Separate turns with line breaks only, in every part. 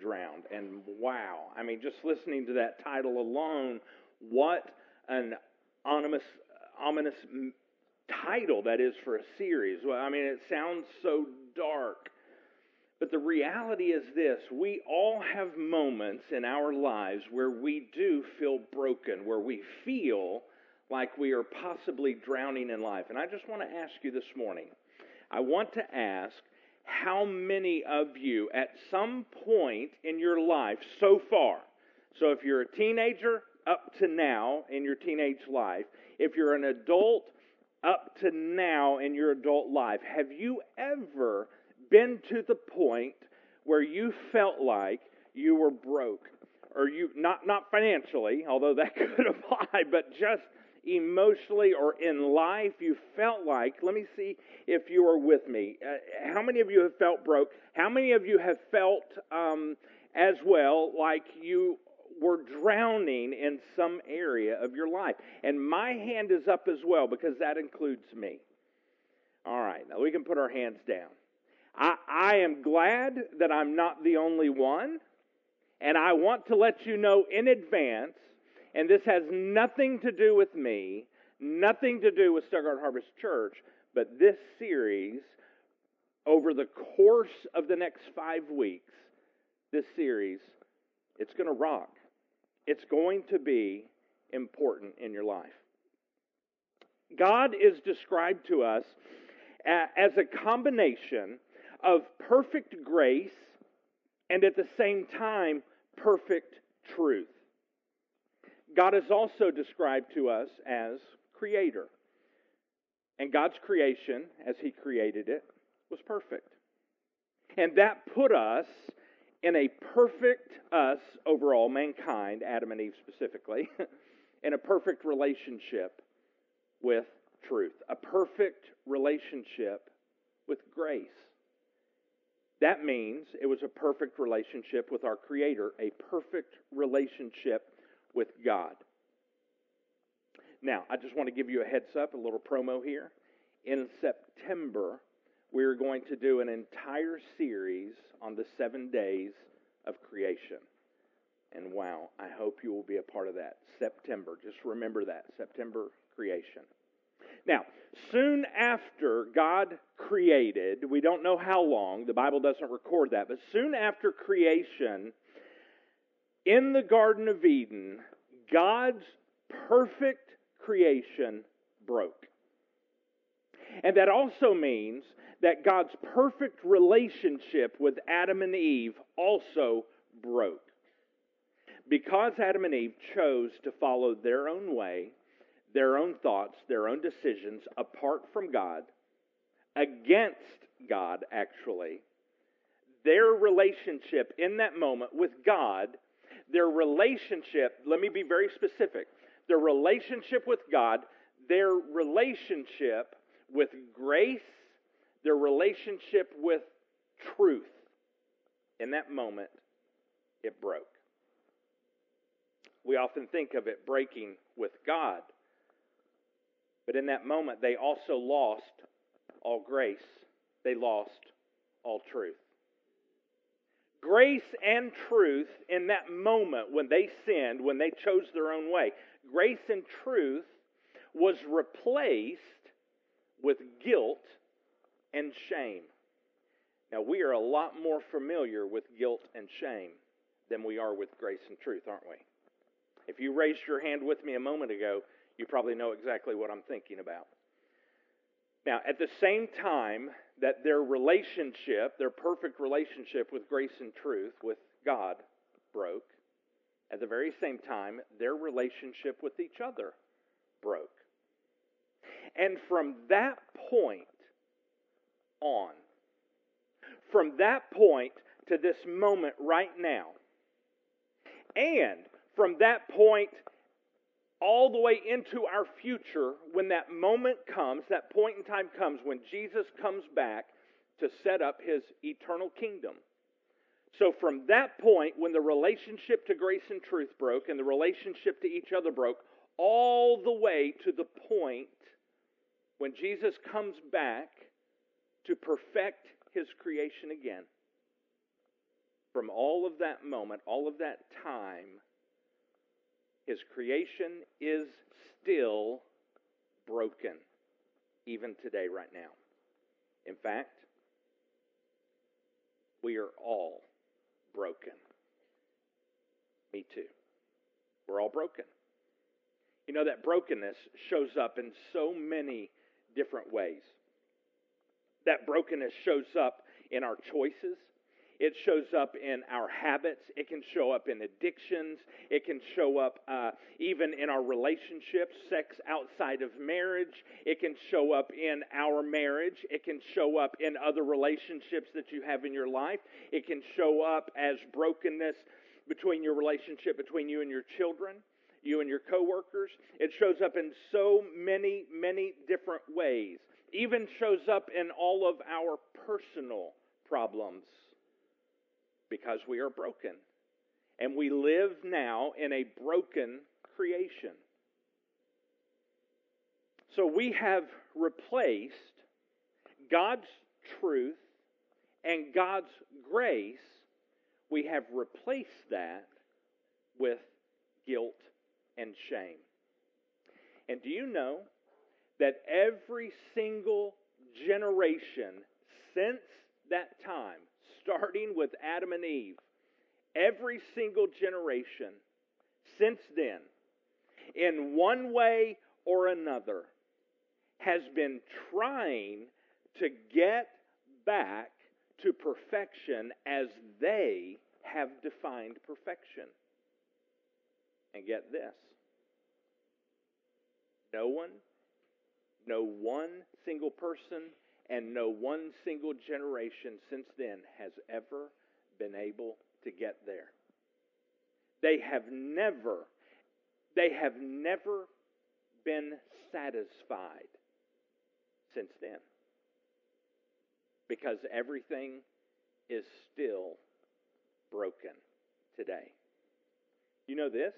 drowned. And wow, I mean, just listening to that title alone, what an ominous ominous title that is for a series. Well, I mean, it sounds so dark. But the reality is this we all have moments in our lives where we do feel broken, where we feel like we are possibly drowning in life. And I just want to ask you this morning I want to ask how many of you at some point in your life so far, so if you're a teenager up to now in your teenage life, if you're an adult up to now in your adult life, have you ever been to the point where you felt like you were broke? Or you, not, not financially, although that could apply, but just emotionally or in life you felt like, let me see if you are with me. Uh, how many of you have felt broke? How many of you have felt um, as well like you were drowning in some area of your life? And my hand is up as well because that includes me. All right, now we can put our hands down. I, I am glad that I'm not the only one. And I want to let you know in advance and this has nothing to do with me, nothing to do with Stuttgart Harvest Church, but this series, over the course of the next five weeks, this series, it's going to rock. It's going to be important in your life. God is described to us as a combination of perfect grace and at the same time perfect truth. God is also described to us as creator. And God's creation, as He created it, was perfect. And that put us in a perfect, us overall, mankind, Adam and Eve specifically, in a perfect relationship with truth, a perfect relationship with grace. That means it was a perfect relationship with our Creator, a perfect relationship with God. Now, I just want to give you a heads up, a little promo here. In September, we're going to do an entire series on the seven days of creation. And wow, I hope you will be a part of that. September, just remember that September creation. Now, soon after God created, we don't know how long, the Bible doesn't record that, but soon after creation, in the Garden of Eden, God's perfect creation broke. And that also means that God's perfect relationship with Adam and Eve also broke. Because Adam and Eve chose to follow their own way, their own thoughts, their own decisions apart from God, against God, actually, their relationship in that moment with God their relationship, let me be very specific, their relationship with God, their relationship with grace, their relationship with truth. In that moment, it broke. We often think of it breaking with God. But in that moment, they also lost all grace. They lost all truth grace and truth in that moment when they sinned, when they chose their own way, grace and truth was replaced with guilt and shame. Now, we are a lot more familiar with guilt and shame than we are with grace and truth, aren't we? If you raised your hand with me a moment ago, you probably know exactly what I'm thinking about. Now, at the same time that their relationship, their perfect relationship with grace and truth with God broke, at the very same time, their relationship with each other broke. And from that point on, from that point to this moment right now, and from that point all the way into our future when that moment comes, that point in time comes, when Jesus comes back to set up his eternal kingdom. So, from that point, when the relationship to grace and truth broke and the relationship to each other broke, all the way to the point when Jesus comes back to perfect his creation again. From all of that moment, all of that time, his creation is still broken, even today, right now. In fact, we are all broken. Me too. We're all broken. You know, that brokenness shows up in so many different ways. That brokenness shows up in our choices. It shows up in our habits. It can show up in addictions. It can show up uh, even in our relationships, sex outside of marriage. It can show up in our marriage. It can show up in other relationships that you have in your life. It can show up as brokenness between your relationship between you and your children, you and your coworkers. It shows up in so many, many different ways. Even shows up in all of our personal problems because we are broken. And we live now in a broken creation. So we have replaced God's truth and God's grace we have replaced that with guilt and shame. And do you know that every single generation since that time, starting with Adam and Eve, every single generation since then, in one way or another, has been trying to get back to perfection as they have defined perfection. And get this no one, no one single person, and no one single generation since then has ever been able to get there. They have never, they have never been satisfied since then because everything is still broken today. You know this?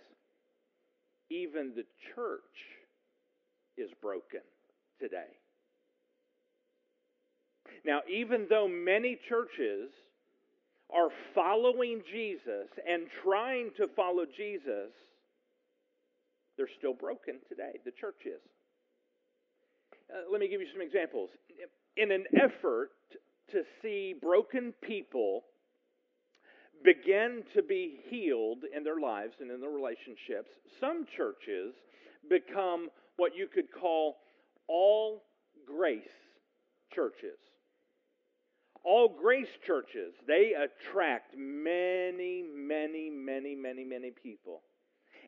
Even the church is broken today. Now, even though many churches are following Jesus and trying to follow Jesus, they're still broken today. The church is. Uh, let me give you some examples. In an effort to see broken people begin to be healed in their lives and in their relationships, some churches become what you could call all grace churches. All grace churches, they attract many, many, many, many, many people.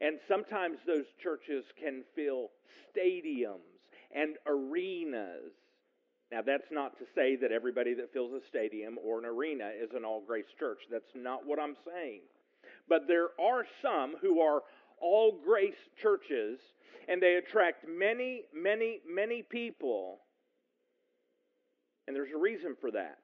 And sometimes those churches can fill stadiums and arenas now, that's not to say that everybody that fills a stadium or an arena is an all grace church. That's not what I'm saying. But there are some who are all grace churches, and they attract many, many, many people. And there's a reason for that.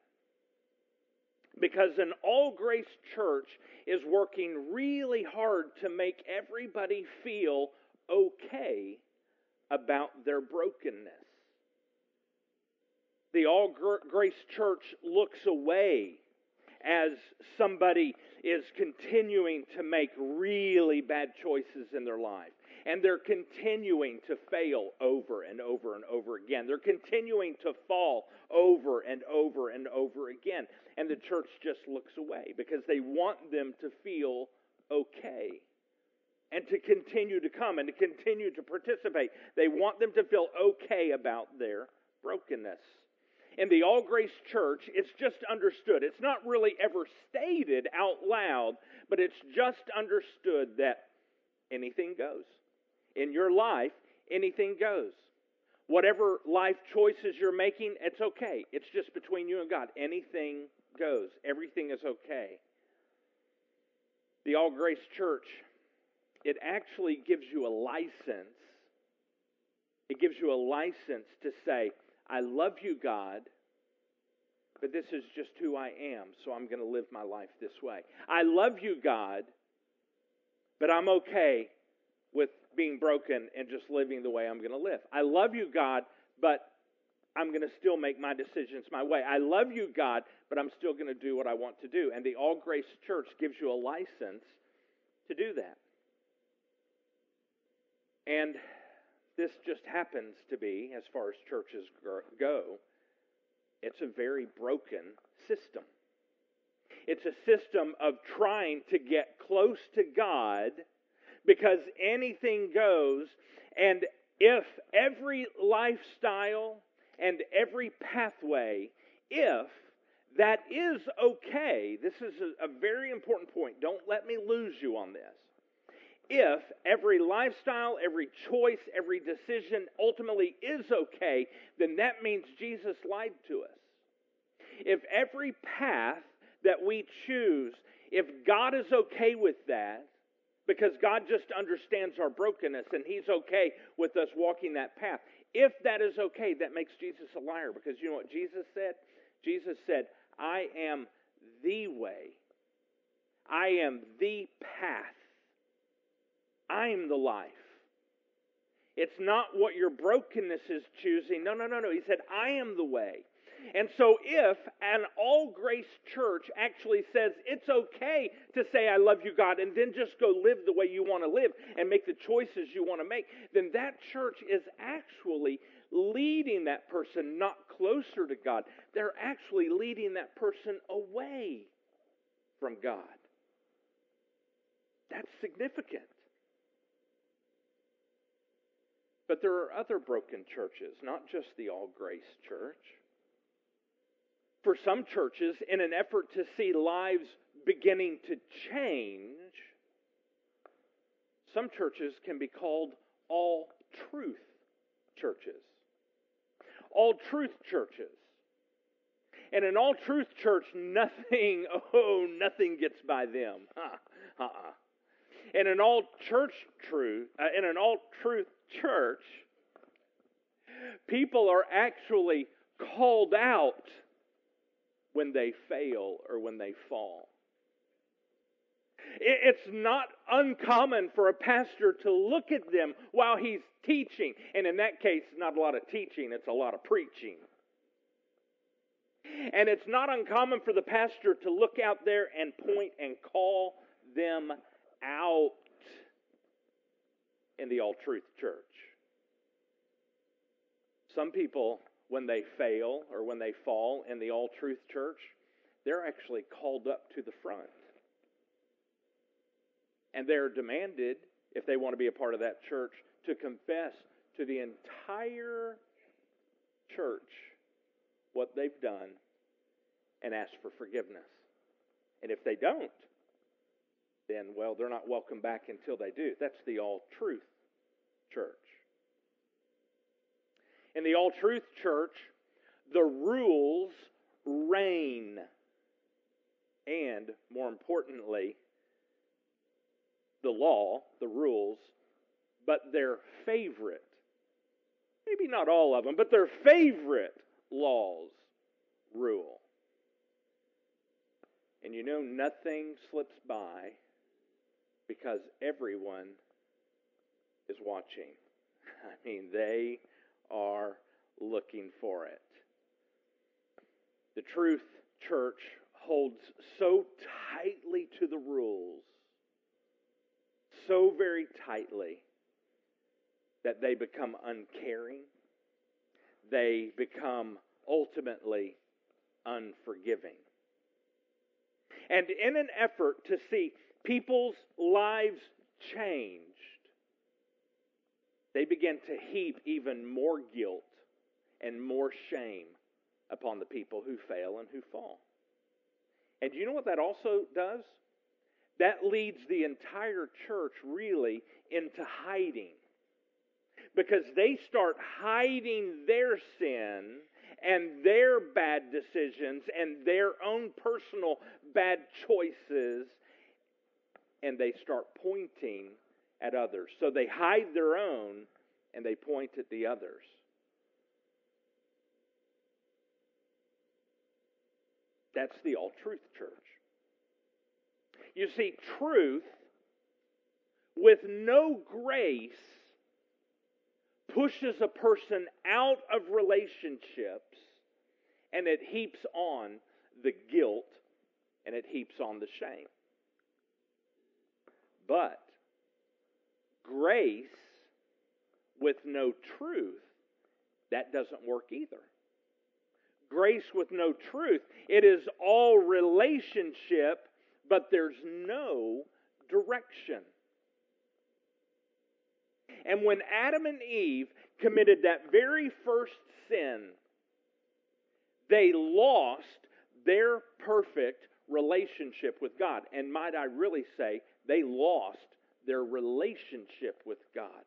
Because an all grace church is working really hard to make everybody feel okay about their brokenness the All Grace Church looks away as somebody is continuing to make really bad choices in their life. And they're continuing to fail over and over and over again. They're continuing to fall over and over and over again. And the church just looks away because they want them to feel okay and to continue to come and to continue to participate. They want them to feel okay about their brokenness in the All Grace Church, it's just understood. It's not really ever stated out loud, but it's just understood that anything goes. In your life, anything goes. Whatever life choices you're making, it's okay. It's just between you and God. Anything goes. Everything is okay. The All Grace Church, it actually gives you a license. It gives you a license to say, I love you, God, but this is just who I am, so I'm going to live my life this way. I love you, God, but I'm okay with being broken and just living the way I'm going to live. I love you, God, but I'm going to still make my decisions my way. I love you, God, but I'm still going to do what I want to do. And the All Grace Church gives you a license to do that. And this just happens to be, as far as churches go, it's a very broken system. It's a system of trying to get close to God because anything goes. And if every lifestyle and every pathway, if that is okay, this is a, a very important point. Don't let me lose you on this if every lifestyle, every choice, every decision ultimately is okay, then that means Jesus lied to us. If every path that we choose, if God is okay with that, because God just understands our brokenness and He's okay with us walking that path, if that is okay, that makes Jesus a liar because you know what Jesus said? Jesus said, I am the way, I am the path I'm the life. It's not what your brokenness is choosing. No, no, no, no. He said, I am the way. And so, if an all grace church actually says it's okay to say, I love you, God, and then just go live the way you want to live and make the choices you want to make, then that church is actually leading that person not closer to God. They're actually leading that person away from God. That's significant. But there are other broken churches, not just the All Grace Church. For some churches, in an effort to see lives beginning to change, some churches can be called all truth churches. All truth churches. And in all truth church, nothing, oh, nothing gets by them. Uh-uh. In an all church truth, uh, in an all truth church, people are actually called out when they fail or when they fall. It's not uncommon for a pastor to look at them while he's teaching. And in that case, not a lot of teaching, it's a lot of preaching. And it's not uncommon for the pastor to look out there and point and call them out in the All Truth Church. Some people, when they fail or when they fall in the All Truth Church, they're actually called up to the front. And they're demanded, if they want to be a part of that church, to confess to the entire church what they've done and ask for forgiveness. And if they don't, then, well, they're not welcome back until they do. That's the all truth church. In the all truth church, the rules reign. And, more importantly, the law, the rules, but their favorite, maybe not all of them, but their favorite laws rule. And you know, nothing slips by because everyone is watching. I mean, they are looking for it. The truth church holds so tightly to the rules, so very tightly, that they become uncaring. They become ultimately unforgiving. And in an effort to see people's lives changed, they begin to heap even more guilt and more shame upon the people who fail and who fall. And do you know what that also does? That leads the entire church really into hiding. Because they start hiding their sin and their bad decisions and their own personal bad choices and they start pointing at others. So they hide their own and they point at the others. That's the all truth church. You see, truth with no grace pushes a person out of relationships and it heaps on the guilt and it heaps on the shame. But grace with no truth, that doesn't work either. Grace with no truth, it is all relationship, but there's no direction. And when Adam and Eve committed that very first sin, they lost their perfect relationship with God. And might I really say, they lost their relationship with God.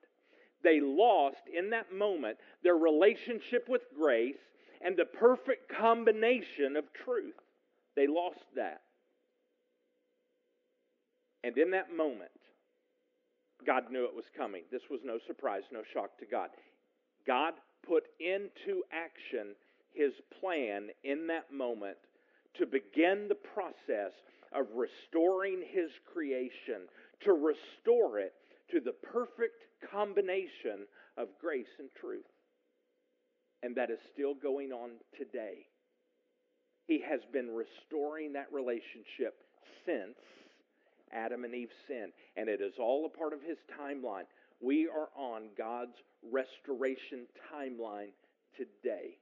They lost in that moment their relationship with grace and the perfect combination of truth. They lost that. And in that moment, God knew it was coming. This was no surprise, no shock to God. God put into action his plan in that moment to begin the process of restoring his creation, to restore it to the perfect combination of grace and truth. And that is still going on today. He has been restoring that relationship since Adam and Eve sinned. And it is all a part of his timeline. We are on God's restoration timeline today.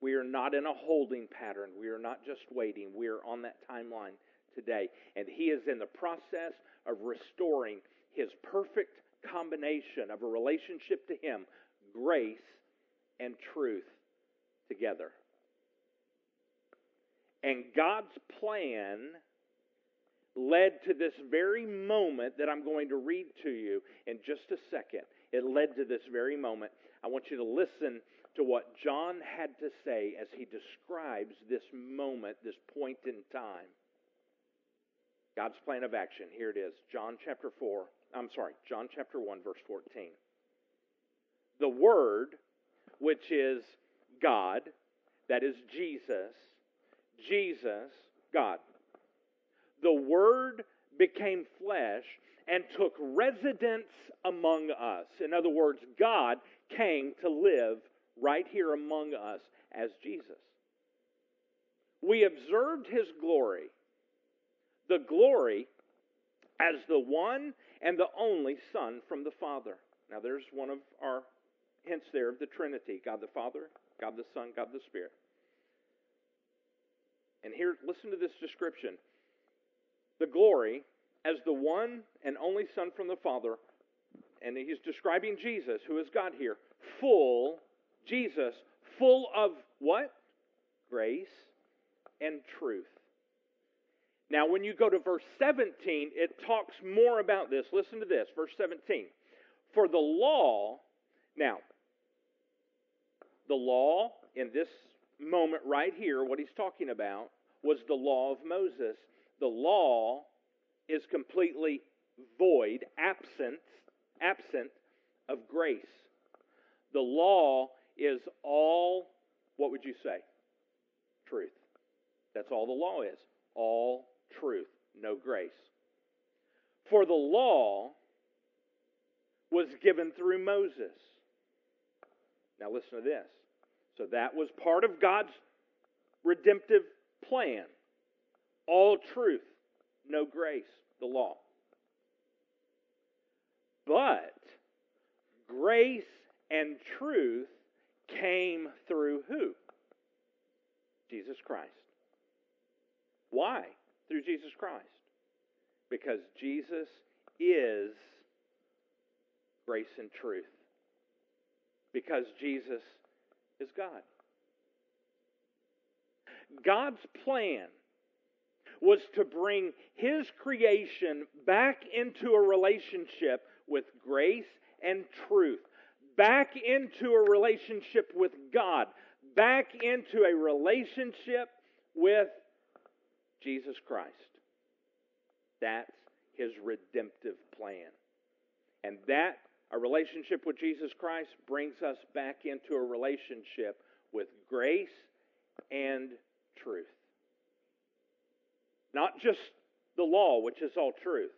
We are not in a holding pattern. We are not just waiting. We are on that timeline today. And He is in the process of restoring His perfect combination of a relationship to Him, grace and truth together. And God's plan led to this very moment that I'm going to read to you in just a second. It led to this very moment. I want you to listen to what John had to say as he describes this moment, this point in time. God's plan of action. Here it is. John chapter 4. I'm sorry, John chapter 1, verse 14. The Word, which is God, that is Jesus, Jesus, God. The Word became flesh and took residence among us. In other words, God came to live right here among us as Jesus. We observed his glory, the glory as the one and the only Son from the Father. Now, there's one of our hints there of the Trinity God the Father, God the Son, God the Spirit. And here, listen to this description the glory as the one and only Son from the Father, and he's describing Jesus, who is God here, full Jesus, full of what? Grace and truth. Now, when you go to verse 17, it talks more about this. Listen to this, verse 17. For the law, now, the law in this moment right here, what he's talking about, was the law of Moses. The law is completely void, absent, absent of grace. The law is all, what would you say? Truth. That's all the law is. All truth, no grace. For the law was given through Moses. Now listen to this. So that was part of God's redemptive plan. All truth, no grace, the law. But grace and truth came through who? Jesus Christ. Why? Through Jesus Christ. Because Jesus is grace and truth. Because Jesus is God. God's plan was to bring his creation back into a relationship with grace and truth back into a relationship with God, back into a relationship with Jesus Christ. That's his redemptive plan. And that, a relationship with Jesus Christ, brings us back into a relationship with grace and truth. Not just the law, which is all truth,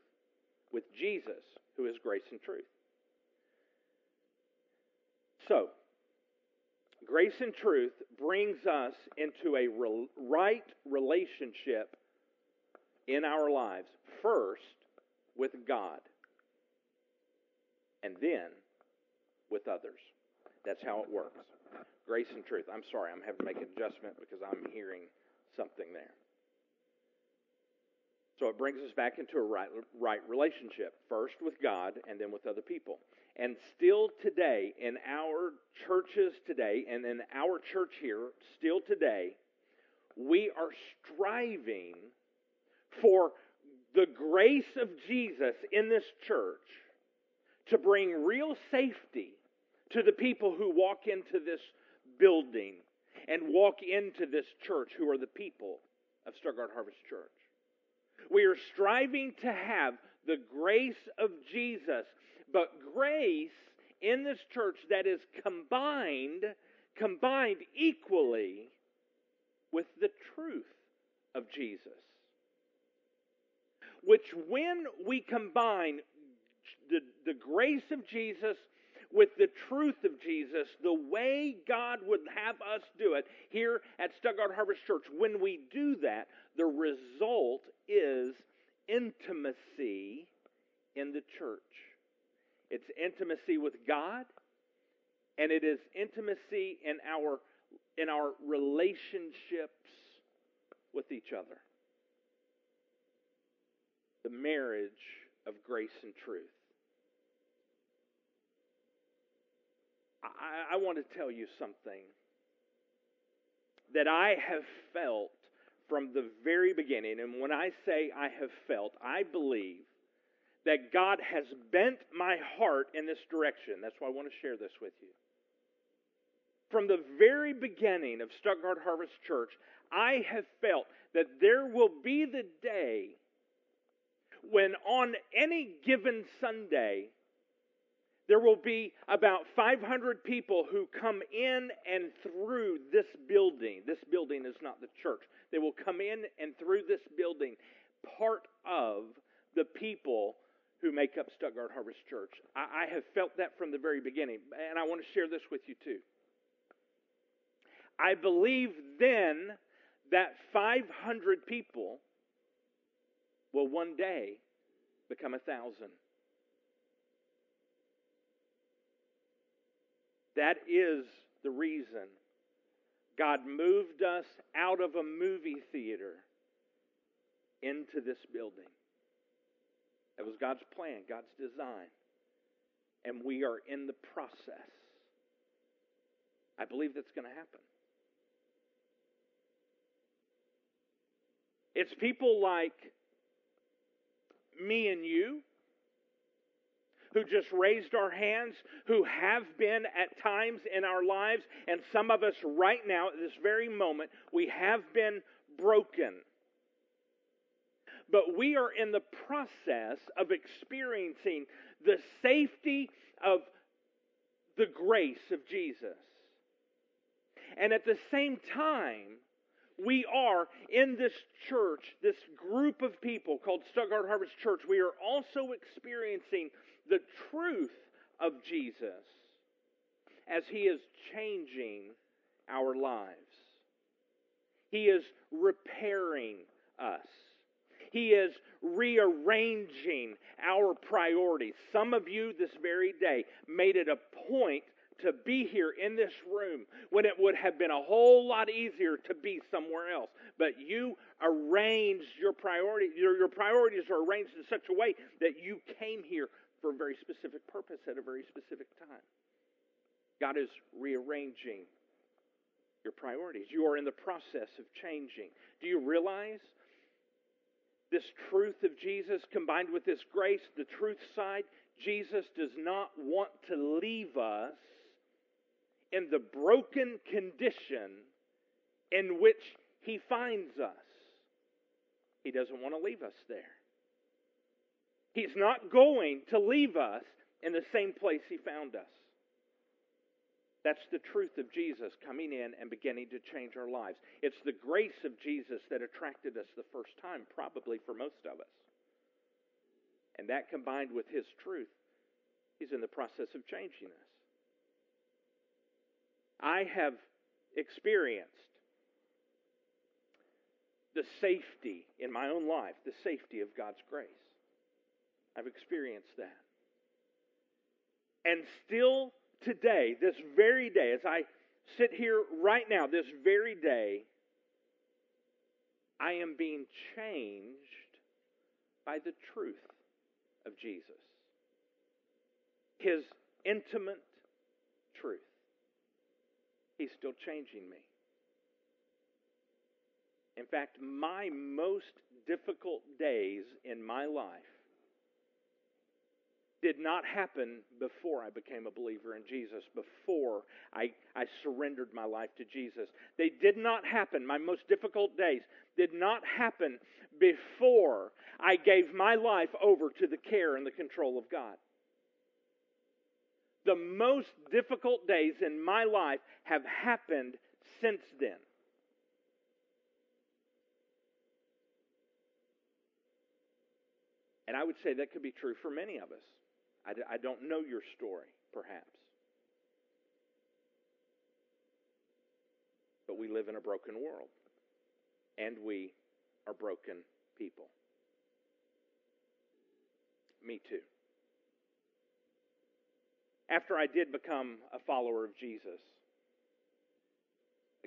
with Jesus, who is grace and truth. So, grace and truth brings us into a right relationship in our lives, first with God, and then with others. That's how it works. Grace and truth. I'm sorry, I'm having to make an adjustment because I'm hearing something there. So it brings us back into a right, right relationship, first with God and then with other people. And still today, in our churches today, and in our church here, still today, we are striving for the grace of Jesus in this church to bring real safety to the people who walk into this building and walk into this church who are the people of Stuttgart Harvest Church. We are striving to have the grace of Jesus, but grace in this church that is combined, combined equally with the truth of Jesus. Which, when we combine the, the grace of Jesus with the truth of Jesus, the way God would have us do it here at Stuttgart Harvest Church, when we do that, the result is intimacy in the church. It's intimacy with God, and it is intimacy in our in our relationships with each other. The marriage of grace and truth. I, I want to tell you something that I have felt from the very beginning. And when I say I have felt, I believe that God has bent my heart in this direction. That's why I want to share this with you. From the very beginning of Stuttgart Harvest Church, I have felt that there will be the day when, on any given Sunday, there will be about 500 people who come in and through this building. This building is not the church. They will come in and through this building, part of the people who make up Stuttgart Harvest Church. I, I have felt that from the very beginning, and I want to share this with you too. I believe then that 500 people will one day become a thousand. That is the reason God moved us out of a movie theater into this building. That was God's plan, God's design. And we are in the process. I believe that's going to happen. It's people like me and you who just raised our hands, who have been at times in our lives, and some of us right now, at this very moment, we have been broken. But we are in the process of experiencing the safety of the grace of Jesus. And at the same time, we are in this church, this group of people called Stuttgart Harvest Church, we are also experiencing the truth of Jesus as He is changing our lives. He is repairing us. He is rearranging our priorities. Some of you this very day made it a point to be here in this room when it would have been a whole lot easier to be somewhere else. But you arranged your priorities, your, your priorities are arranged in such a way that you came here for a very specific purpose at a very specific time. God is rearranging your priorities. You are in the process of changing. Do you realize this truth of Jesus combined with this grace, the truth side? Jesus does not want to leave us in the broken condition in which he finds us. He doesn't want to leave us there. He's not going to leave us in the same place He found us. That's the truth of Jesus coming in and beginning to change our lives. It's the grace of Jesus that attracted us the first time, probably for most of us. And that combined with His truth, He's in the process of changing us. I have experienced the safety in my own life, the safety of God's grace. I've experienced that. And still today, this very day, as I sit here right now, this very day, I am being changed by the truth of Jesus. His intimate truth. He's still changing me. In fact, my most difficult days in my life did not happen before I became a believer in Jesus, before I, I surrendered my life to Jesus. They did not happen, my most difficult days did not happen before I gave my life over to the care and the control of God. The most difficult days in my life have happened since then. And I would say that could be true for many of us. I, I don't know your story, perhaps. But we live in a broken world, and we are broken people. Me too. After I did become a follower of Jesus,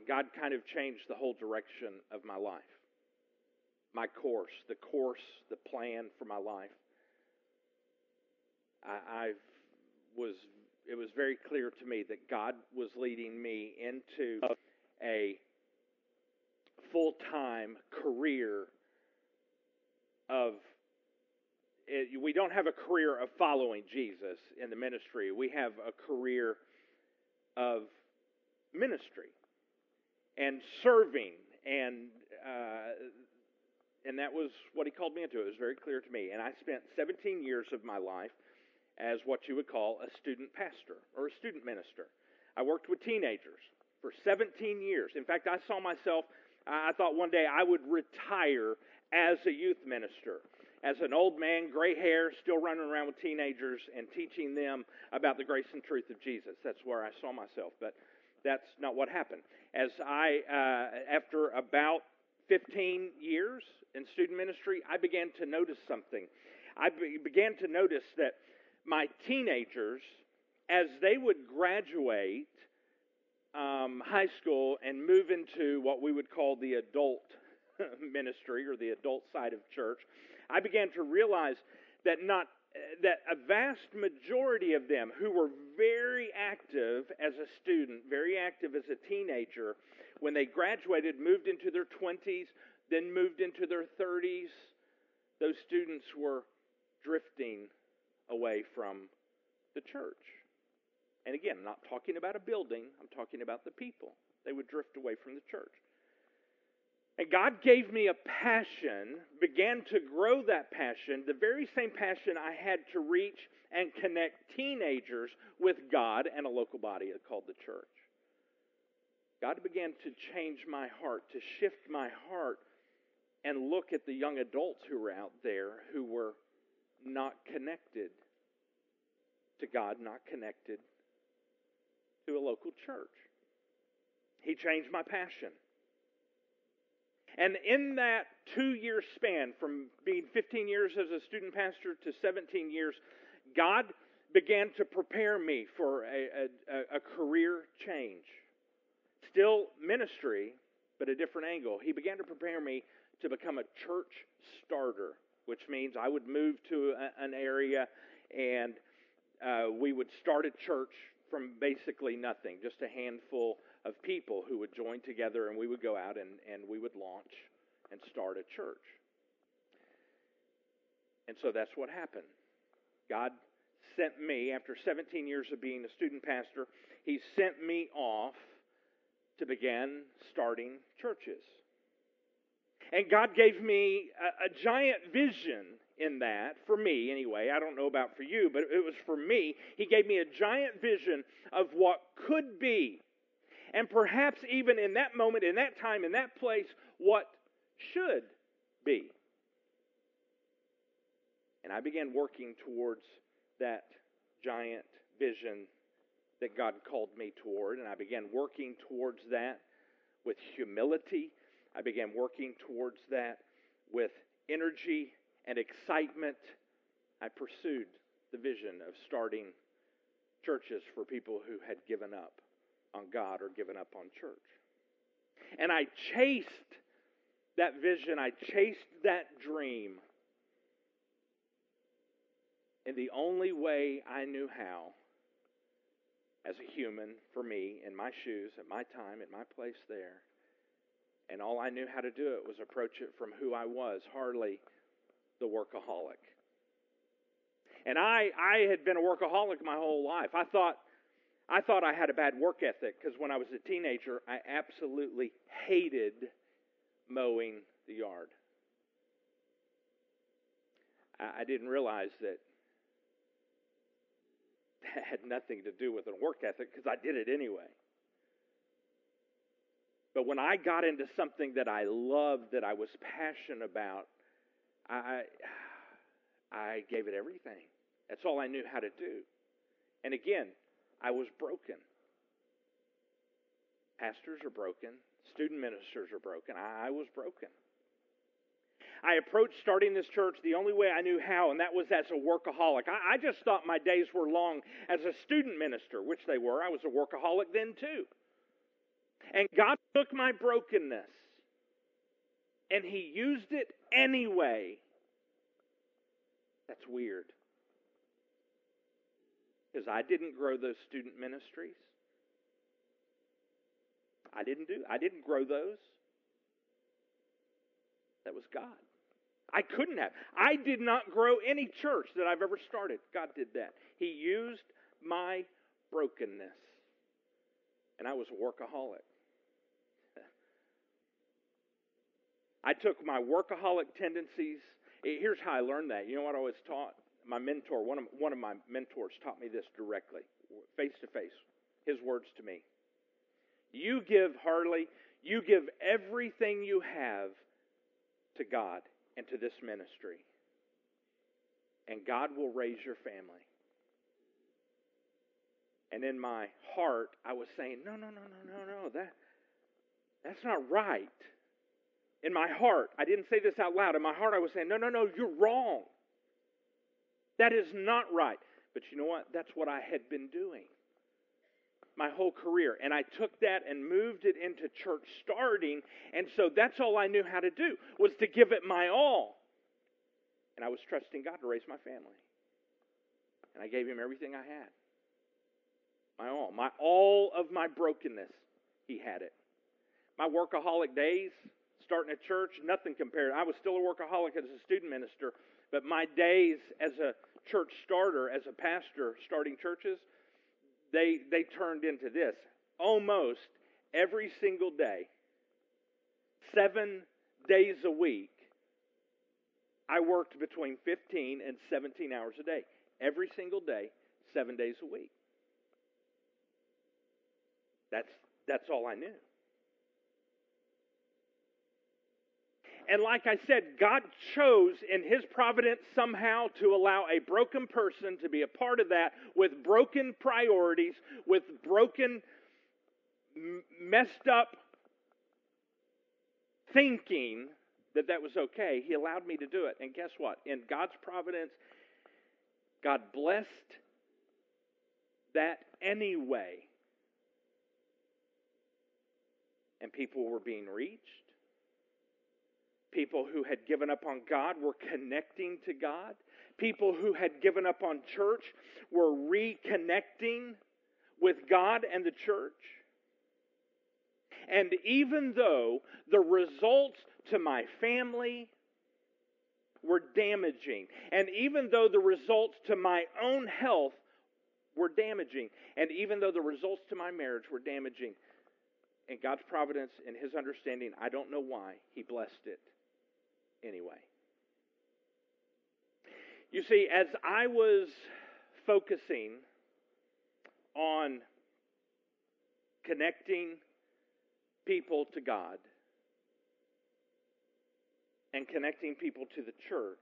God kind of changed the whole direction of my life my course, the course, the plan for my life. I, I was it was very clear to me that God was leading me into a full time career of it, we don't have a career of following Jesus in the ministry. We have a career of ministry and serving and uh, and that was what he called me into. It was very clear to me. And I spent 17 years of my life as what you would call a student pastor or a student minister. I worked with teenagers for 17 years. In fact, I saw myself, I thought one day I would retire as a youth minister, as an old man, gray hair, still running around with teenagers and teaching them about the grace and truth of Jesus. That's where I saw myself. But that's not what happened. As I, uh, after about 15 years in student ministry, I began to notice something. I be- began to notice that my teenagers, as they would graduate um, high school and move into what we would call the adult ministry or the adult side of church, I began to realize that not that a vast majority of them who were very active as a student, very active as a teenager, when they graduated, moved into their 20s, then moved into their 30s, those students were drifting away from the church. And again, I'm not talking about a building, I'm talking about the people. They would drift away from the church. And God gave me a passion, began to grow that passion, the very same passion I had to reach and connect teenagers with God and a local body called the church. God began to change my heart, to shift my heart, and look at the young adults who were out there who were not connected to God, not connected to a local church. He changed my passion. And in that two year span, from being 15 years as a student pastor to 17 years, God began to prepare me for a, a, a career change. Still ministry, but a different angle. He began to prepare me to become a church starter, which means I would move to a, an area and uh, we would start a church from basically nothing, just a handful of people who would join together and we would go out and, and we would launch and start a church. And so that's what happened. God sent me, after 17 years of being a student pastor, He sent me off to begin starting churches. And God gave me a, a giant vision in that, for me anyway. I don't know about for you, but it was for me. He gave me a giant vision of what could be. And perhaps even in that moment, in that time, in that place, what should be. And I began working towards that giant vision that God called me toward, and I began working towards that with humility. I began working towards that with energy and excitement. I pursued the vision of starting churches for people who had given up on God or given up on church. And I chased that vision, I chased that dream in the only way I knew how as a human for me in my shoes, at my time, at my place there. And all I knew how to do it was approach it from who I was, Harley the workaholic. And I, I had been a workaholic my whole life. I thought, I thought I had a bad work ethic because when I was a teenager, I absolutely hated mowing the yard. I, I didn't realize that that had nothing to do with a work ethic because I did it anyway. But when I got into something that I loved, that I was passionate about, I, I gave it everything. That's all I knew how to do. And again, I was broken. Pastors are broken. Student ministers are broken. I, I was broken. I approached starting this church the only way I knew how, and that was as a workaholic. I, I just thought my days were long as a student minister, which they were. I was a workaholic then too. And God took my brokenness and He used it anyway. That's weird. Because I didn't grow those student ministries. I didn't do I didn't grow those. That was God. I couldn't have. I did not grow any church that I've ever started. God did that. He used my brokenness. And I was a workaholic. I took my workaholic tendencies. Eh, here's how I learned that. You know what I was taught? My mentor, one of, one of my mentors, taught me this directly, face to face. His words to me. You give, Harley, you give everything you have to God and to this ministry. And God will raise your family. And in my heart, I was saying, no, no, no, no, no, no, that, that's not right. In my heart, I didn't say this out loud. In my heart, I was saying, no, no, no, you're wrong. That is not right. But you know what? That's what I had been doing my whole career. And I took that and moved it into church starting. And so that's all I knew how to do was to give it my all. And I was trusting God to raise my family. And I gave him everything I had. My all. My all of my brokenness, he had it. My workaholic days, starting a church, nothing compared. I was still a workaholic as a student minister, but my days as a church starter, as a pastor, starting churches, they, they turned into this almost every single day, seven days a week. I worked between 15 and 17 hours a day. Every single day, seven days a week. That's, that's all I knew. And like I said, God chose in His providence somehow to allow a broken person to be a part of that with broken priorities, with broken, messed up thinking that that was okay. He allowed me to do it. And guess what? In God's providence, God blessed that anyway. And people were being reached People who had given up on God were connecting to God. People who had given up on church were reconnecting with God and the church. And even though the results to my family were damaging, and even though the results to my own health were damaging, and even though the results to my marriage were damaging, in God's providence and His understanding, I don't know why, He blessed it anyway. You see, as I was focusing on connecting people to God and connecting people to the church,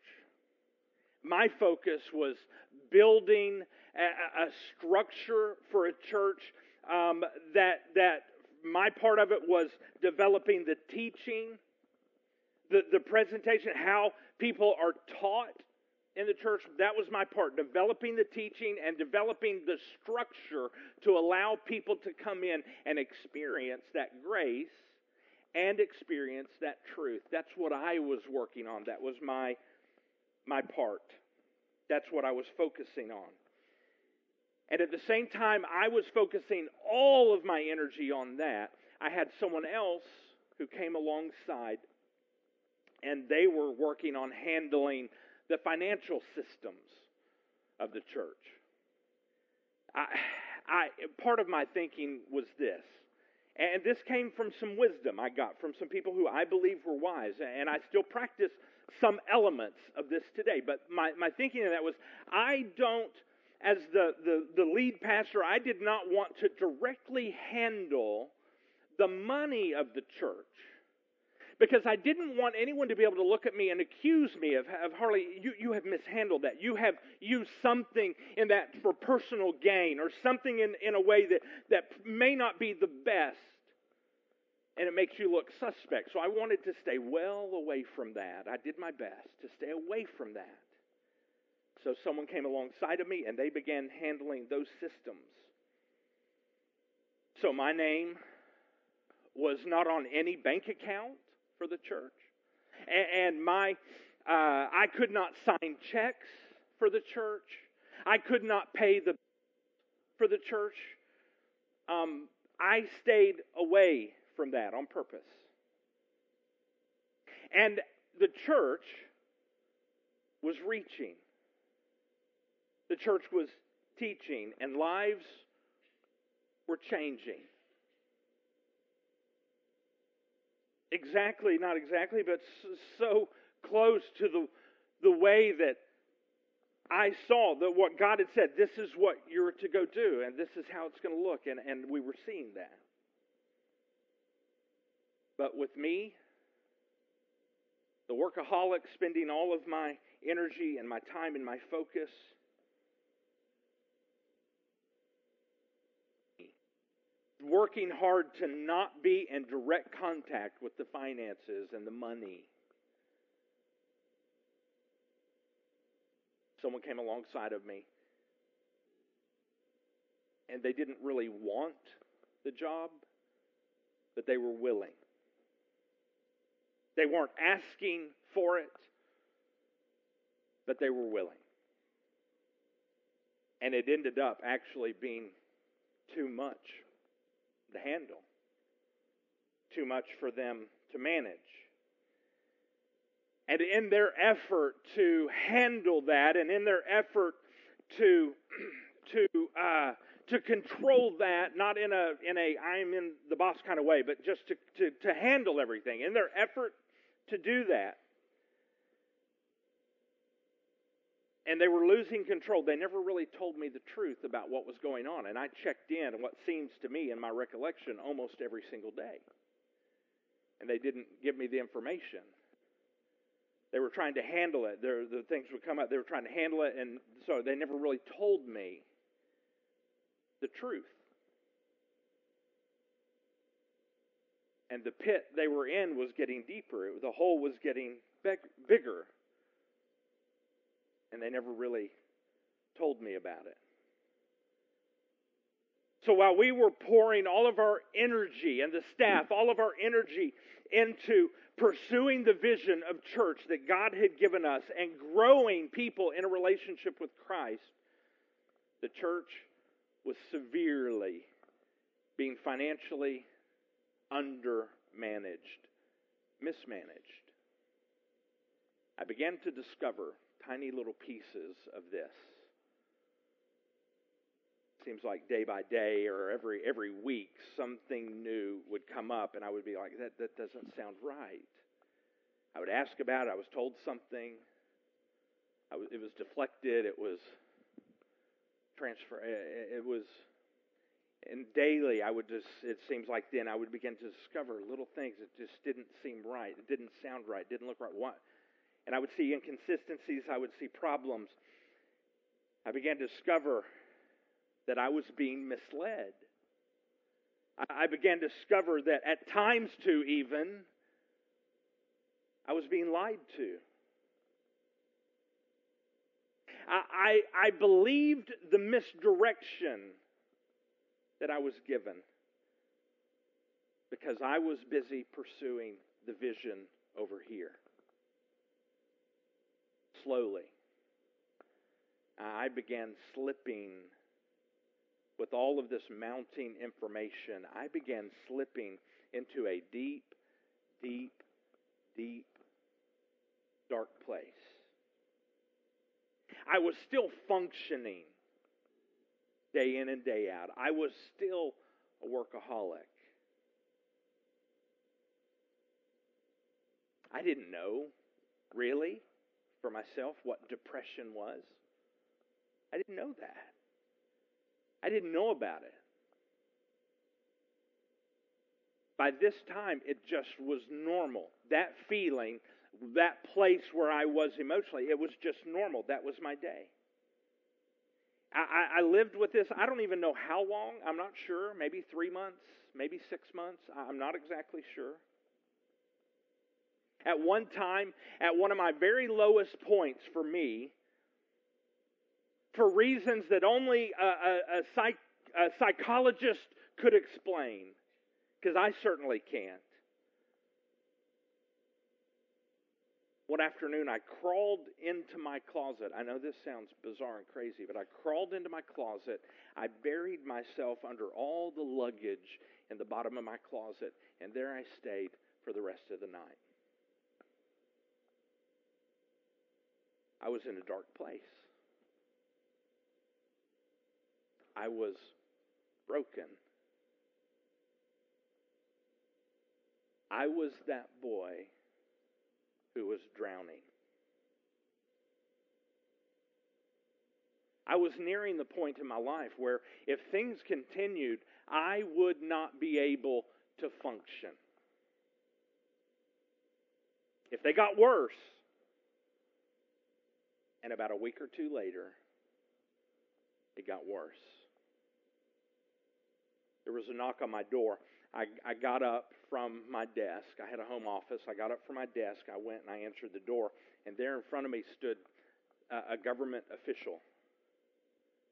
my focus was building a, a structure for a church um, that that my part of it was developing the teaching, the, the presentation, how people are taught in the church. That was my part, developing the teaching and developing the structure to allow people to come in and experience that grace and experience that truth. That's what I was working on. That was my my part. That's what I was focusing on. And at the same time, I was focusing all of my energy on that. I had someone else who came alongside, and they were working on handling the financial systems of the church. I, I, part of my thinking was this, and this came from some wisdom I got from some people who I believe were wise, and I still practice some elements of this today. But my, my thinking of that was I don't, as the, the, the lead pastor, I did not want to directly handle the money of the church because I didn't want anyone to be able to look at me and accuse me of, of Harley, you, you have mishandled that. You have used something in that for personal gain or something in, in a way that, that may not be the best. And it makes you look suspect. So I wanted to stay well away from that. I did my best to stay away from that. So someone came alongside of me and they began handling those systems. So my name was not on any bank account for the church. And, my, uh, I could not sign checks for the church. I could not pay the for the church. Um, I stayed away from that on purpose. And the church was reaching. The church was teaching, and lives were changing. Exactly, not exactly, but so close to the, the way that I saw that what God had said, this is what you're to go do, and this is how it's going to look. And, and we were seeing that. But with me, the workaholic, spending all of my energy and my time and my focus working hard to not be in direct contact with the finances and the money. Someone came alongside of me, and they didn't really want the job, but they were willing. They weren't asking for it, but they were willing. And it ended up actually being too much to handle, too much for them to manage. And in their effort to handle that, and in their effort to to uh, to control that, not in a in a I'm in the boss kind of way, but just to, to, to handle everything. In their effort to do that, and they were losing control. They never really told me the truth about what was going on. And I checked in what seems to me, in my recollection, almost every single day. And they didn't give me the information. They were trying to handle it. There, the things would come up. They were trying to handle it, and so they never really told me the truth. And the pit they were in was getting deeper. the hole was getting bigger and they never really told me about it. So while we were pouring all of our energy and the staff, all of our energy into pursuing the vision of church that God had given us and growing people in a relationship with Christ, the church was severely being financially undermanaged, mismanaged. I began to discover tiny little pieces of this. Seems like day by day or every every week something new would come up, and I would be like, "That that doesn't sound right." I would ask about it. I was told something. It was deflected. It was transfer. It, it was, and daily I would just. It seems like then I would begin to discover little things that just didn't seem right. It didn't sound right. Didn't look right. What? And I would see inconsistencies, I would see problems. I began to discover that I was being misled. I began to discover that at times, too, even, I was being lied to. I, I, believed the misdirection that I was given because I was busy pursuing the vision over here. Slowly, I began slipping with all of this mounting information. I began slipping into a deep, deep, deep, dark place. I was still functioning day in and day out. I was still a workaholic. I didn't know, really, for myself, what depression was. I didn't know that. I didn't know about it. By this time, it just was normal. That feeling, that place where I was emotionally, it was just normal. That was my day. I, I, lived with this, I don't even know how long. I'm not sure. Maybe three months, maybe six months. I'm not exactly sure. At one time, at one of my very lowest points for me, for reasons that only a, a, a, psych, a psychologist could explain, because I certainly can't. One afternoon, I crawled into my closet. I know this sounds bizarre and crazy, but I crawled into my closet. I buried myself under all the luggage in the bottom of my closet, and there I stayed for the rest of the night. I was in a dark place. I was broken. I was that boy who was drowning. I was nearing the point in my life where if things continued, I would not be able to function. If they got worse, and about a week or two later, it got worse. There was a knock on my door. I, I got up from my desk. I had a home office. I got up from my desk. I went and I answered the door. And there in front of me stood a, a government official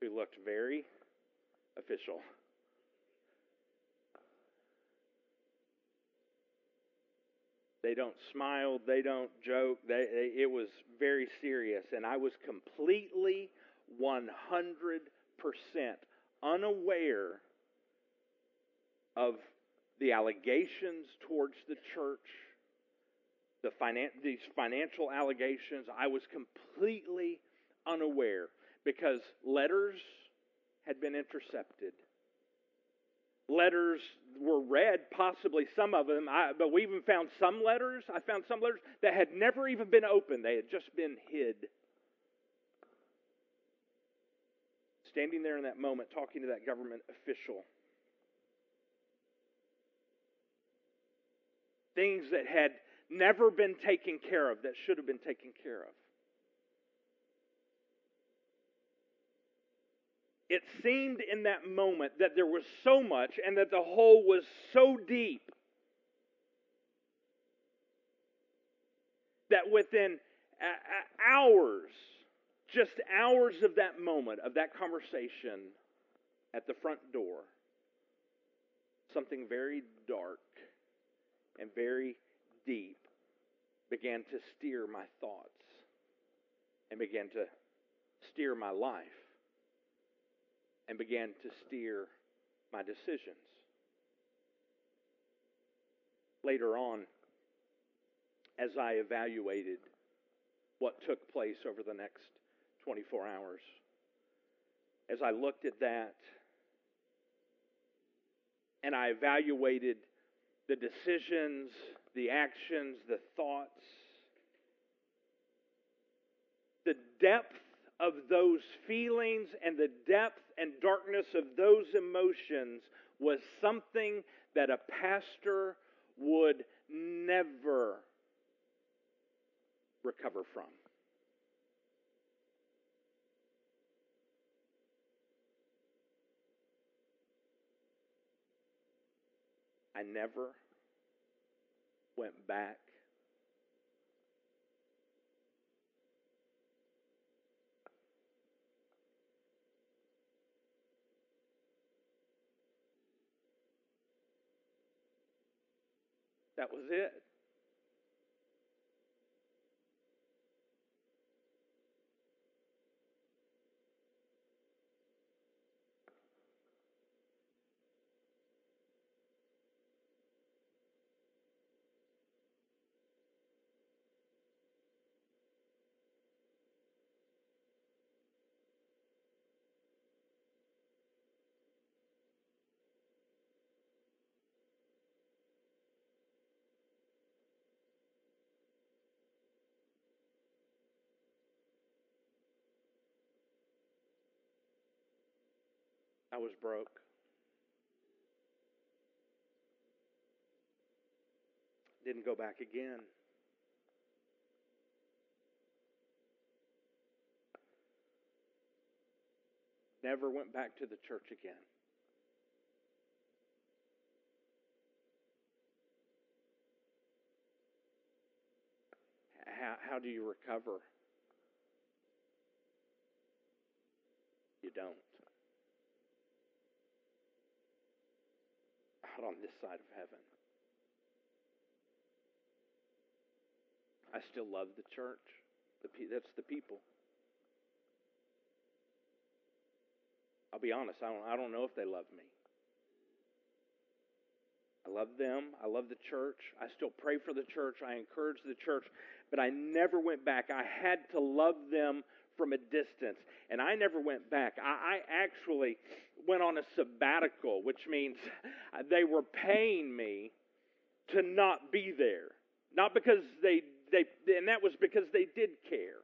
who looked very official. They don't smile. They don't joke. They, they, it was very serious. And I was completely 100% unaware of the allegations towards the church, the finan- these financial allegations, I was completely unaware because letters had been intercepted. Letters were read, possibly some of them, I, but we even found some letters. I found some letters that had never even been opened, they had just been hid. Standing there in that moment, talking to that government official things that had never been taken care of that should have been taken care of. It seemed in that moment that there was so much and that the hole was so deep that within hours, just hours of that moment, of that conversation at the front door, something very dark and very deep began to steer my thoughts and began to steer my life and began to steer my decisions. Later on, as I evaluated what took place over the next 24 hours, as I looked at that and I evaluated the decisions, the actions, the thoughts, the depth of those feelings and the depth and darkness of those emotions was something that a pastor would never recover from. I never went back That was it. I was broke. Didn't go back again. Never went back to the church again. How, how do you recover? You don't. Not on this side of heaven. I still love the church. The, that's the people. I'll be honest, I don't, I don't know if they love me. I love them. I love the church. I still pray for the church. I encourage the church. But I never went back. I had to love them from a distance. And I never went back. I, I actually went on a sabbatical, which means they were paying me to not be there. Not because they, they and that was because they did care.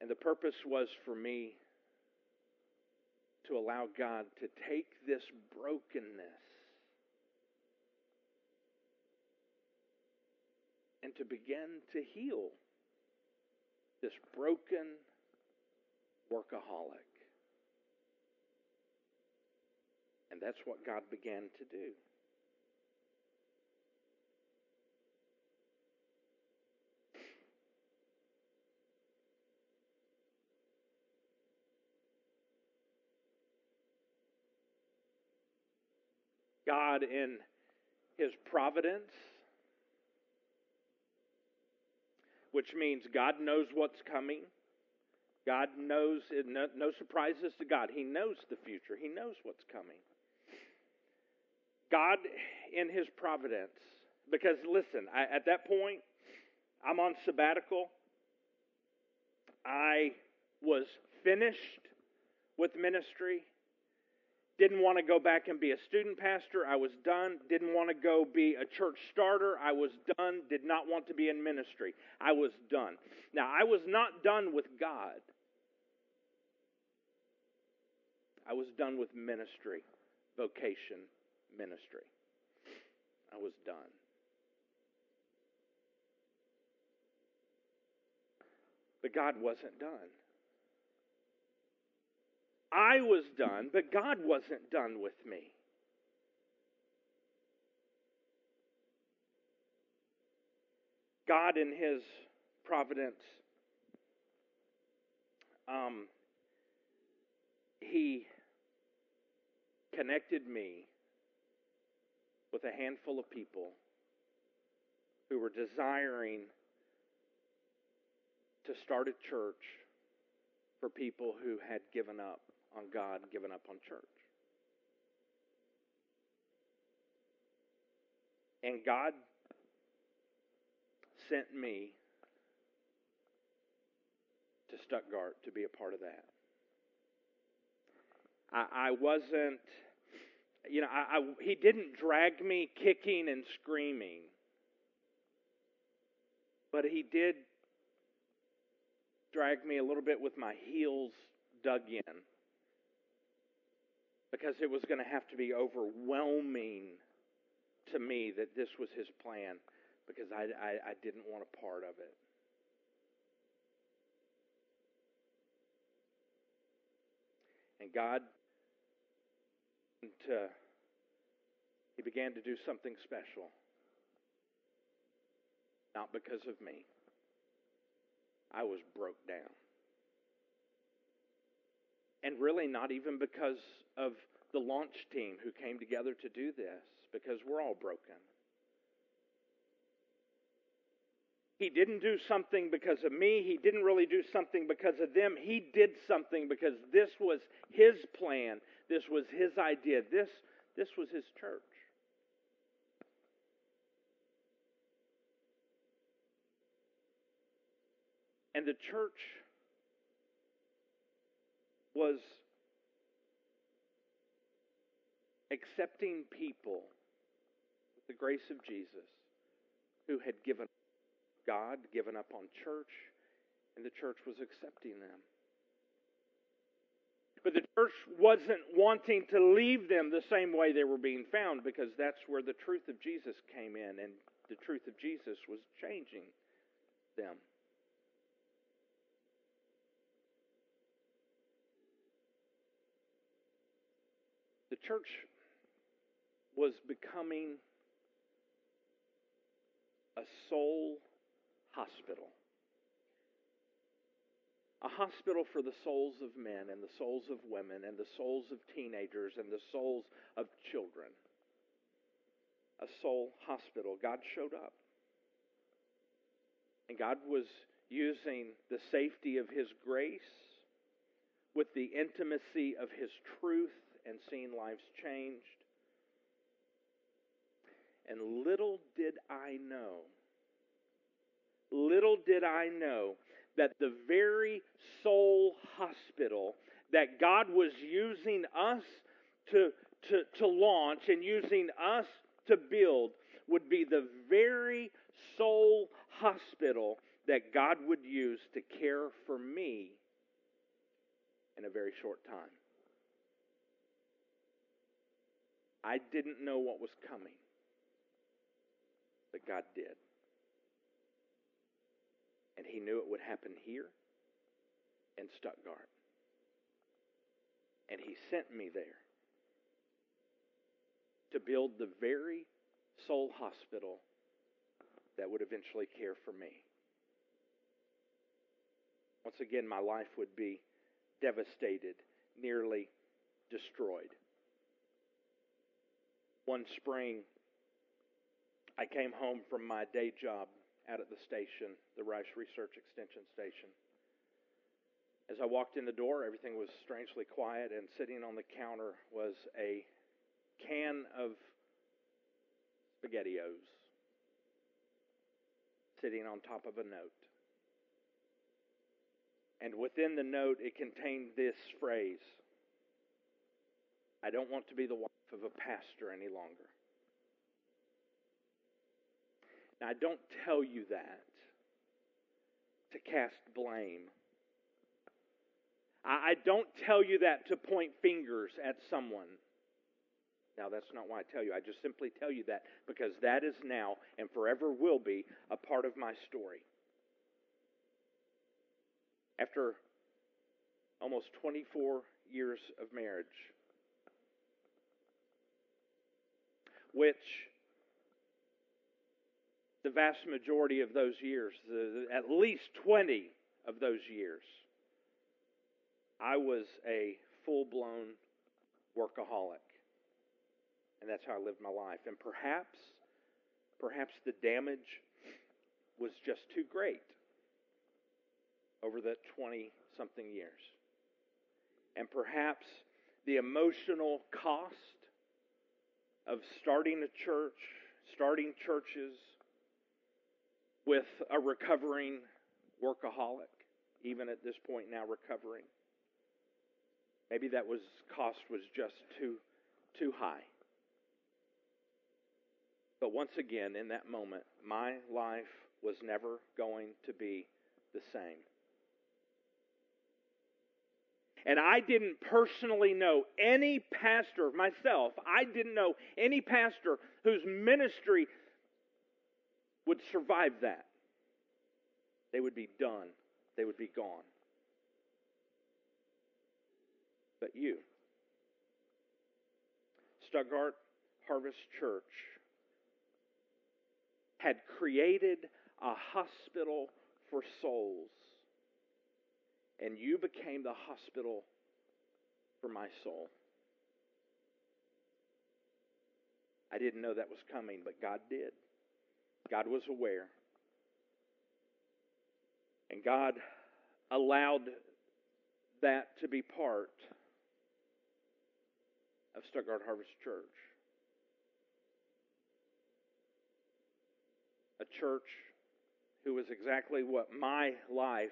And the purpose was for me to allow God to take this brokenness and to begin to heal this broken workaholic. And that's what God began to do. God, in His providence, which means God knows what's coming. God knows, no, no surprises to God. He knows the future, He knows what's coming. God, in His providence, because listen, I, at that point, I'm on sabbatical. I was finished with ministry. Didn't want to go back and be a student pastor. I was done. Didn't want to go be a church starter. I was done. Did not want to be in ministry. I was done. Now, I was not done with God. I was done with ministry, vocation ministry. I was done. But God wasn't done. I was done, but God wasn't done with me. God, in His providence, um, He connected me with a handful of people who were desiring to start a church for people who had given up on God, given up on church. And God sent me to Stuttgart to be a part of that. I, I wasn't, you know, I, I, he didn't drag me kicking and screaming, but he did drag me a little bit with my heels dug in because it was going to have to be overwhelming to me that this was his plan because I, I, I didn't want a part of it. And God, to, he began to do something special. Not because of me. I was broke down. And really, not even because of the launch team who came together to do this, because we're all broken. He didn't do something because of me. He didn't really do something because of them. He did something because this was his plan. This was his idea. This, this was his church. And the church was accepting people with the grace of Jesus who had given God, given up on church, and the church was accepting them. But the church wasn't wanting to leave them the same way they were being found because that's where the truth of Jesus came in, and the truth of Jesus was changing them. Church was becoming a soul hospital. A hospital for the souls of men and the souls of women and the souls of teenagers and the souls of children. A soul hospital. God showed up. And God was using the safety of His grace with the intimacy of His truth and seeing lives changed. And little did I know Little did I know that the very soul hospital that God was using us to, to, to launch and using us to build would be the very soul hospital that God would use to care for me in a very short time. I didn't know what was coming, but God did. And he knew it would happen here in Stuttgart. And he sent me there to build the very soul hospital that would eventually care for me. Once again, my life would be devastated, nearly destroyed. One spring, I came home from my day job out at the station, the Rice Research Extension Station. As I walked in the door, everything was strangely quiet, and sitting on the counter was a can of SpaghettiOs sitting on top of a note. And within the note, it contained this phrase I don't want to be the wife of a pastor any longer. Now, I don't tell you that to cast blame. I don't tell you that to point fingers at someone. Now, that's not why I tell you. I just simply tell you that because that is now and forever will be a part of my story. After almost 24 years of marriage, which the vast majority of those years, at least 20 of those years, I was a full blown workaholic. And that's how I lived my life. And perhaps, perhaps the damage was just too great over that 20 something years. And perhaps the emotional cost of starting a church, starting churches, with a recovering workaholic, even at this point now recovering. Maybe that was cost was just too too high. But once again, in that moment, my life was never going to be the same. And I didn't personally know any pastor, myself, I didn't know any pastor whose ministry would survive that. They would be done, they would be gone. But you, Stuttgart Harvest Church, had created a hospital for souls and you became the hospital for my soul. I didn't know that was coming, but God did. God was aware. And God allowed that to be part of Stuttgart Harvest Church. A church who was exactly what my life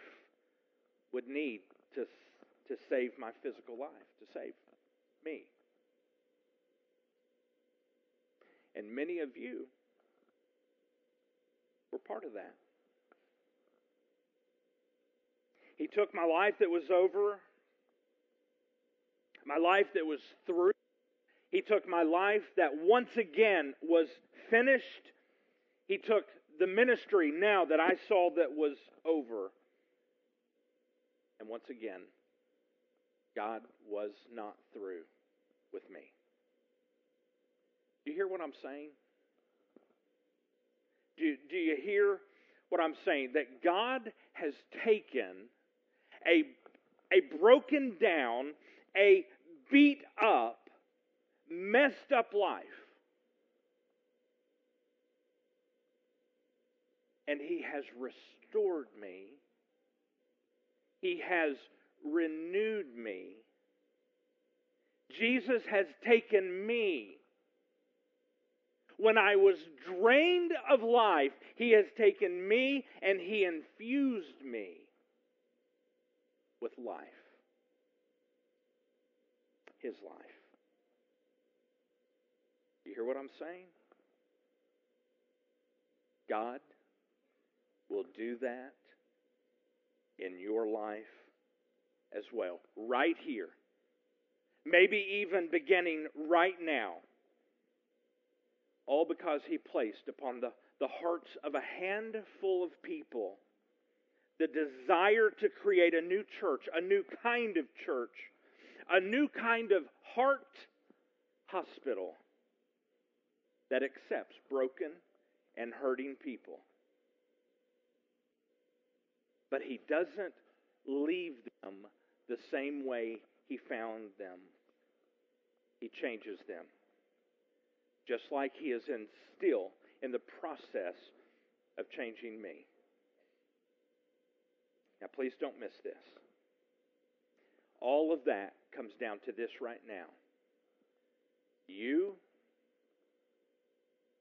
would need to, to save my physical life, to save me. And many of you were part of that. He took my life that was over, my life that was through. He took my life that once again was finished. He took the ministry now that I saw that was over. And once again, God was not through with me. Do you hear what I'm saying? Do, do you hear what I'm saying? That God has taken a, a broken down, a beat up, messed up life, and He has restored me he has renewed me. Jesus has taken me. When I was drained of life, He has taken me and He infused me with life. His life. You hear what I'm saying? God will do that in your life as well, right here. Maybe even beginning right now. All because He placed upon the, the hearts of a handful of people the desire to create a new church, a new kind of church, a new kind of heart hospital that accepts broken and hurting people but he doesn't leave them the same way he found them. He changes them. Just like he is in still in the process of changing me. Now, please don't miss this. All of that comes down to this right now. You,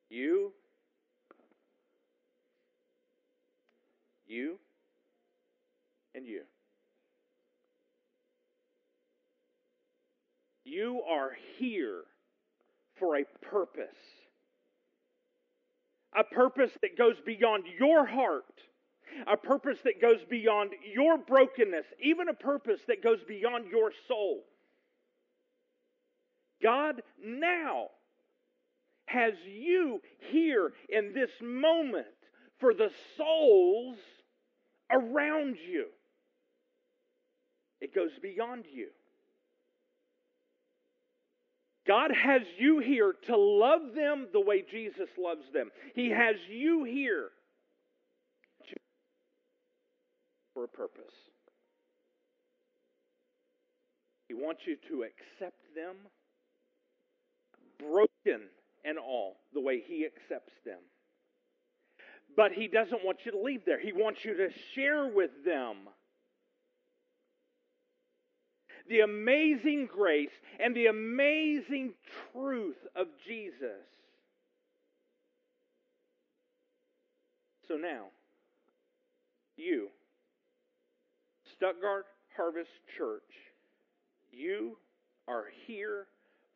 you, you, and you. You are here for a purpose. A purpose that goes beyond your heart. A purpose that goes beyond your brokenness. Even a purpose that goes beyond your soul. God now has you here in this moment for the souls around you. It goes beyond you. God has you here to love them the way Jesus loves them. He has you here for a purpose. He wants you to accept them, broken and all, the way He accepts them. But He doesn't want you to leave there. He wants you to share with them the amazing grace and the amazing truth of Jesus. So now, you, Stuttgart Harvest Church, you are here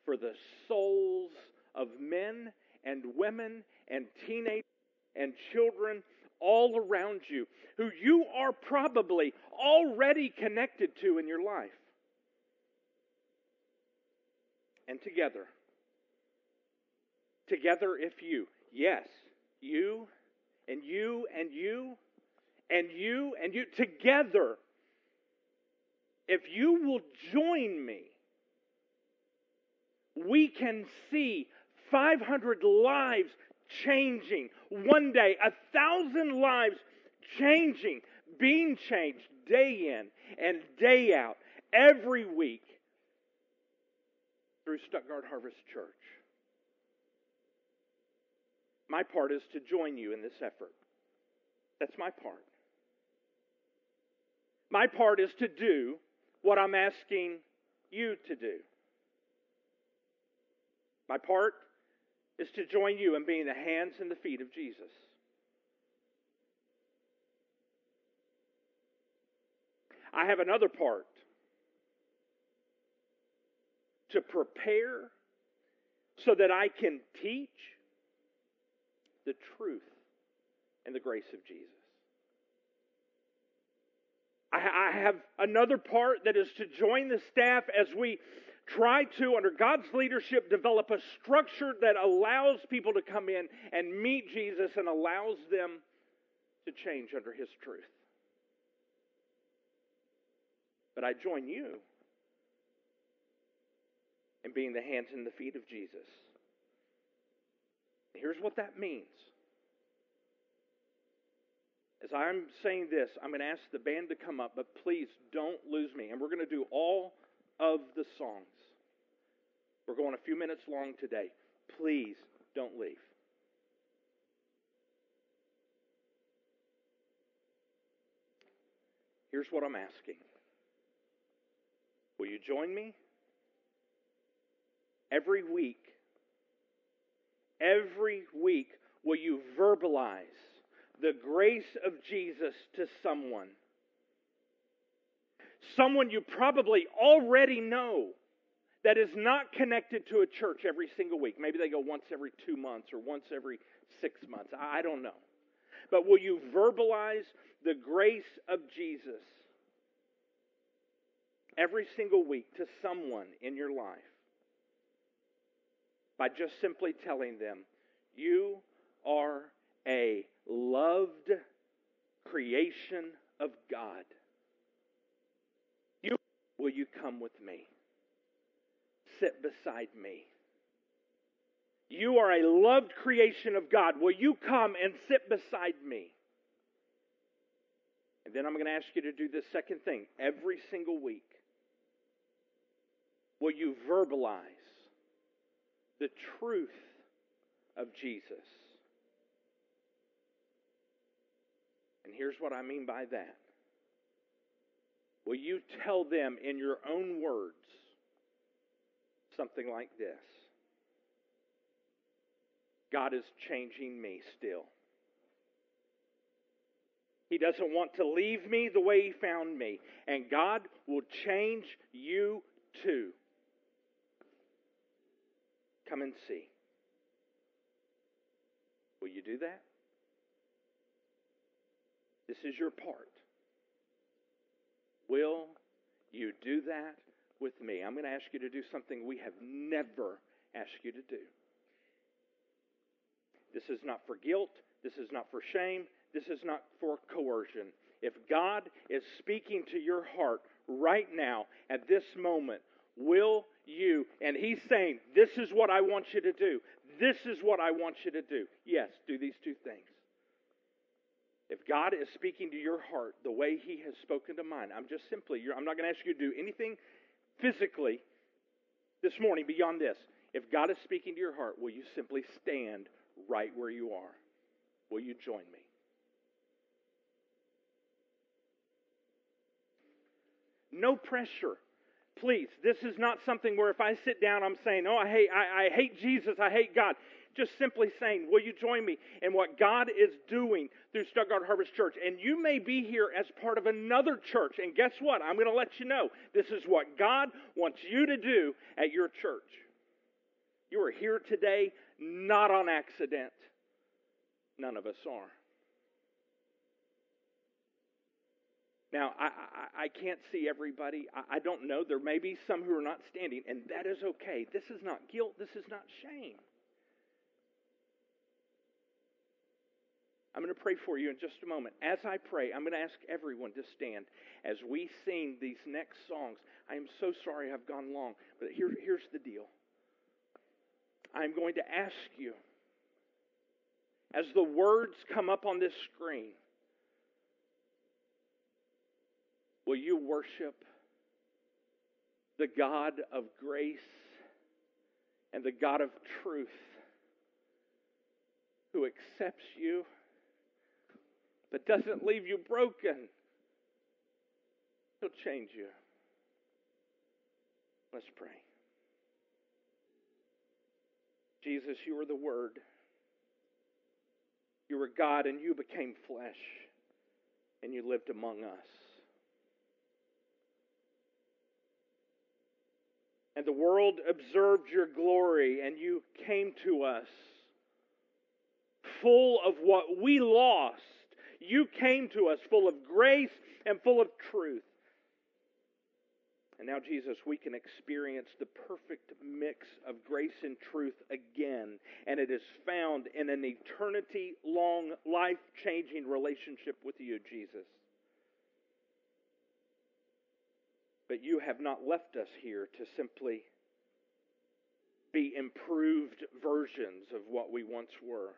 for the souls of men and women and teenagers and children all around you who you are probably already connected to in your life. And together. Together, if you. Yes, you and you and you and you and you. Together, if you will join me, we can see 500 lives changing. One day, a thousand lives changing, being changed day in and day out, every week through Stuttgart Harvest Church. My part is to join you in this effort. That's my part. My part is to do what I'm asking you to do. My part is to join you in being the hands and the feet of Jesus. I have another part to prepare so that I can teach the truth and the grace of Jesus. I, have another part that is to join the staff as we try to, under God's leadership, develop a structure that allows people to come in and meet Jesus and allows them to change under His truth. But I join you in being the hands and the feet of Jesus. Here's what that means. As I'm saying this, I'm going to ask the band to come up, but please don't lose me. And we're going to do all of the songs. We're going a few minutes long today. Please don't leave. Here's what I'm asking Will you join me? Every week, every week, will you verbalize the grace of Jesus to someone? Someone you probably already know that is not connected to a church every single week. Maybe they go once every two months or once every six months. I don't know. But will you verbalize the grace of Jesus every single week to someone in your life by just simply telling them, You are a loved creation of God? You, will you come with me? sit beside me. You are a loved creation of God. Will you come and sit beside me? And then I'm going to ask you to do this second thing every single week. Will you verbalize the truth of Jesus? And here's what I mean by that. Will you tell them in your own words something like this God is changing me still. He doesn't want to leave me the way He found me. And God will change you too. Come and see. Will you do that? This is your part. Will you do that with me. I'm going to ask you to do something we have never asked you to do. This is not for guilt. This is not for shame. This is not for coercion. If God is speaking to your heart right now, at this moment, will you, and He's saying, This is what I want you to do. This is what I want you to do. Yes, do these two things. If God is speaking to your heart the way He has spoken to mine, I'm just simply, I'm not going to ask you to do anything physically this morning beyond this. If God is speaking to your heart, will you simply stand right where you are? Will you join me? No pressure. Please, this is not something where if I sit down, I'm saying, oh, I hate, I, I hate Jesus, I hate God just simply saying, Will you join me in what God is doing through Stuttgart Harvest Church? And you may be here as part of another church. And guess what? I'm going to let you know this is what God wants you to do at your church. You are here today not on accident. None of us are. Now, I, I, I can't see everybody. I, I don't know. There may be some who are not standing, and that is okay. This is not guilt, this is not shame. I'm going to pray for you in just a moment. As I pray, I'm going to ask everyone to stand as we sing these next songs. I am so sorry I've gone long, but here, here's the deal. I'm going to ask you, as the words come up on this screen, will you worship the God of grace and the God of truth who accepts you? but doesn't leave you broken. He'll change you. Let's pray. Jesus, you are the Word. You were God and you became flesh and you lived among us. And the world observed your glory and you came to us full of what we lost you came to us full of grace and full of truth. And now, Jesus, we can experience the perfect mix of grace and truth again. And it is found in an eternity long, life changing relationship with you, Jesus. But you have not left us here to simply be improved versions of what we once were.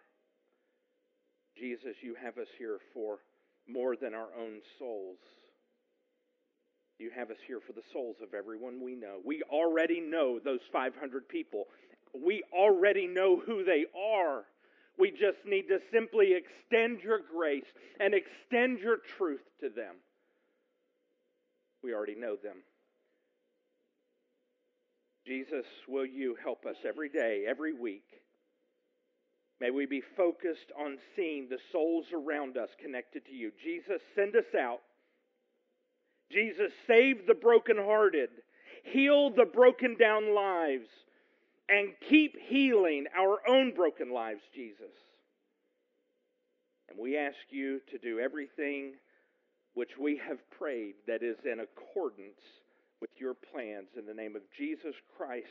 Jesus, you have us here for more than our own souls. You have us here for the souls of everyone we know. We already know those 500 people. We already know who they are. We just need to simply extend your grace and extend your truth to them. We already know them. Jesus, will you help us every day, every week? May we be focused on seeing the souls around us connected to you. Jesus, send us out. Jesus, save the brokenhearted, heal the broken down lives, and keep healing our own broken lives, Jesus. And we ask you to do everything which we have prayed that is in accordance with your plans. In the name of Jesus Christ,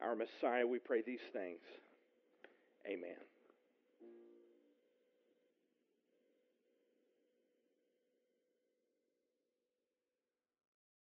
our Messiah, we pray these things. Amen.